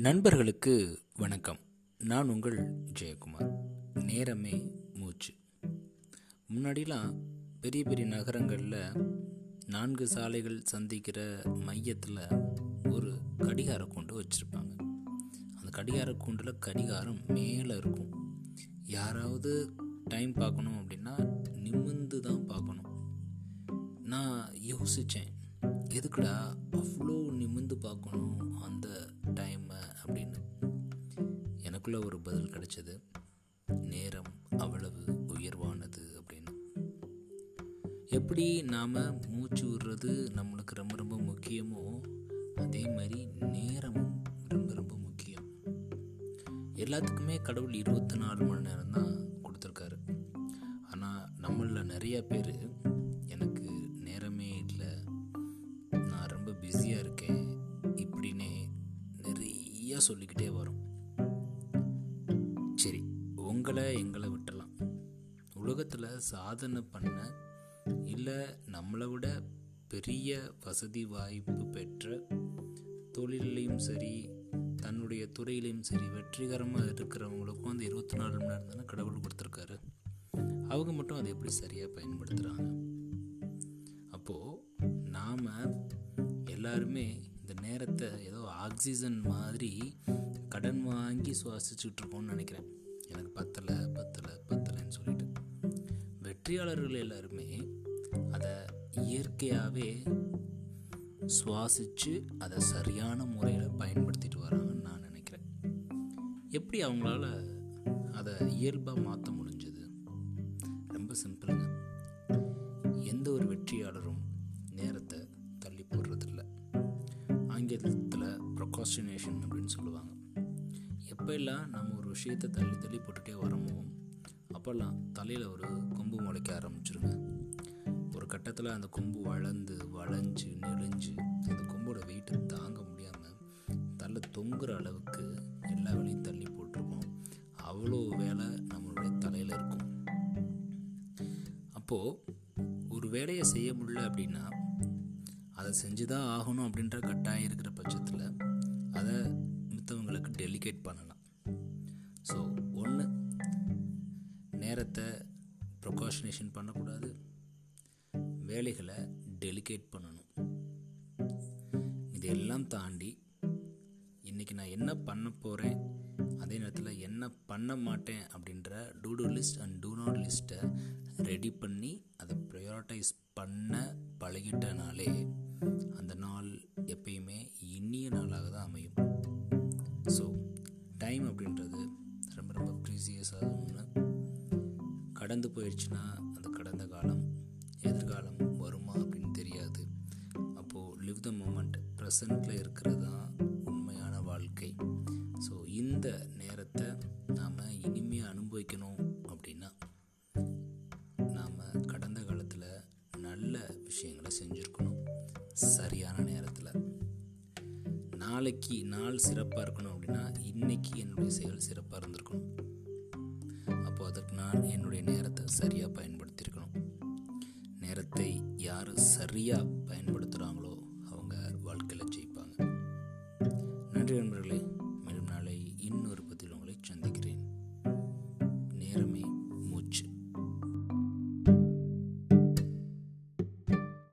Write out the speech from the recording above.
நண்பர்களுக்கு வணக்கம். நான் உங்கள் ஜெயக்குமார். நேரமே மூச்சு. முன்னாடிலாம் பெரிய பெரிய நகரங்களில் நான்கு சாலைகள் சந்திக்கிற மையத்தில் ஒரு கடிகார கூண்டு வச்சுருப்பாங்க. அந்த கடிகார கூண்டில் கடிகாரம் மேலே இருக்கும். யாராவது டைம் பார்க்கணும் அப்படின்னா நிமிந்து தான் பார்க்கணும். நான் யோசித்தேன் எதுக்குடா அவ்வளோ நிமிந்து பார்க்கணும் அந்த டைமை அப்படின்னு? எனக்குள்ள ஒரு பதில் கிடைச்சது. நேரம் அவ்வளவு உயர்வானது அப்படின்னு. எப்படி நாம் மூச்சு விடுறது நம்மளுக்கு ரொம்ப ரொம்ப முக்கியமோ அதே மாதிரி நேரமும் ரொம்ப ரொம்ப முக்கியம். எல்லாத்துக்குமே கடவுள் இருபத்தி நாலு மணி நேரம் தான் கொடுத்துருக்காரு. ஆனால் நம்மளில் நிறைய பேர் கதையை சொல்லிக்கிட்டே வரும். சரி உங்களை எங்களை விட்டலாம் உலகத்தில் சாதனை பண்ண இல்லை நம்மளை விட பெரிய வசதி வாய்ப்பு பெற்ற தொழிலையும் சரி தன்னுடைய துறையிலையும் சரி வெற்றிகரமாக இருக்கிறவங்களுக்கும் அந்த இருபத்தி நாலு மணி நேரம் தானே கடவுள் கொடுத்துருக்காரு. அவங்க மட்டும் அதை எப்படி சரியாக பயன்படுத்துகிறாங்க அப்போது நாம் எல்லாருமே நேரத்தை ஏதோ ஆக்சிஜன் மாதிரி கடன் வாங்கி சுவாசிச்சுட்டு இருக்கோம்னு நினைக்கிறேன். எனக்கு பத்தலை பத்தலை பத்தலைன்னு சொல்லிட்டு. வெற்றியாளர்கள் எல்லாருமே அதை இயற்கையாகவே சுவாசித்து அதை சரியான முறையில் பயன்படுத்திட்டு வராங்கன்னு நான் நினைக்கிறேன். எப்படி அவங்களால அதை இயல்பாக மாற்ற முடிஞ்சது? ரொம்ப சிம்பிளுங்க. எந்த ஒரு வெற்றியாளரும் எப்போ நம்ம ஒரு விஷயத்தை தள்ளி தள்ளி போட்டுகிட்டே வரமோ அப்போல்லாம் தலையில் ஒரு கொம்பு முளைக்க ஆரம்பிச்சிருங்க. ஒரு கட்டத்தில் அந்த கொம்பு வளர்ந்து வளைஞ்சு நெளிஞ்சு அந்த கொம்போட வெயிட்டை தாங்க முடியாமல் தலை தொங்குற அளவுக்கு எல்லா வேலையும் தள்ளி போட்டிருப்போம். அவ்வளோ வேலை நம்மளுடைய தலையில் இருக்கும். அப்போது ஒரு வேலையை செய்ய முடியல அப்படின்னா அதை செஞ்சு தான் ஆகணும் அப்படின்ற கட்டாயம் இருக்கிற பட்சத்தில் அதை மித்தவங்களுக்கு டெலிகேட் பண்ணலாம். நேரத்தை ப்ரொகாஷினேஷன் பண்ணக்கூடாது. வேலைகளை டெலிகேட் பண்ணணும். இதெல்லாம் தாண்டி இன்றைக்கி நான் என்ன பண்ண போகிறேன் அதே நேரத்தில் என்ன பண்ண மாட்டேன் அப்படின்ற to do list and do not லிஸ்ட்டை ரெடி பண்ணி அதை ப்ரையாரிட்டைஸ் பண்ண பழகிட்டனாலே அந்த நாள் எப்பயுமே இனிய நாளாக தான் அமையும். ஸோ டைம் அப்படின்றது ரொம்ப ரொம்ப ப்ரீசியஸாக ஒன்று கடந்து போயிடுச்சுன்னா அந்த கடந்த காலம் எதிர்காலம் வருமா அப்படின்னு தெரியாது. அப்போது லிவ் த மூமெண்ட் ப்ரெசண்ட்டில் இருக்கிறது தான் உண்மையான வாழ்க்கை. ஸோ இந்த நேரத்தை நாம் இனிமையாக அனுபவிக்கணும் அப்படின்னா நாம் கடந்த காலத்தில் நல்ல விஷயங்களை செஞ்சுருக்கணும் சரியான நேரத்தில். நாளைக்கு நாள் சிறப்பாக இருக்கணும் அப்படின்னா இன்றைக்கி என்னுடைய செயல் சிறப்பாக இருந்திருக்கணும். நான் என்னுடைய நேரத்தை சரியாக பயன்படுத்தியிருக்கணும். நேரத்தை யார் சரியாக பயன்படுத்துகிறாங்களோ அவங்க வாழ்க்கையில் ஜெயிப்பாங்க. நன்றி நண்பர்களே மேலும் நாளை இன்னொரு பதில் உங்களை சந்திக்கிறேன். நேரமே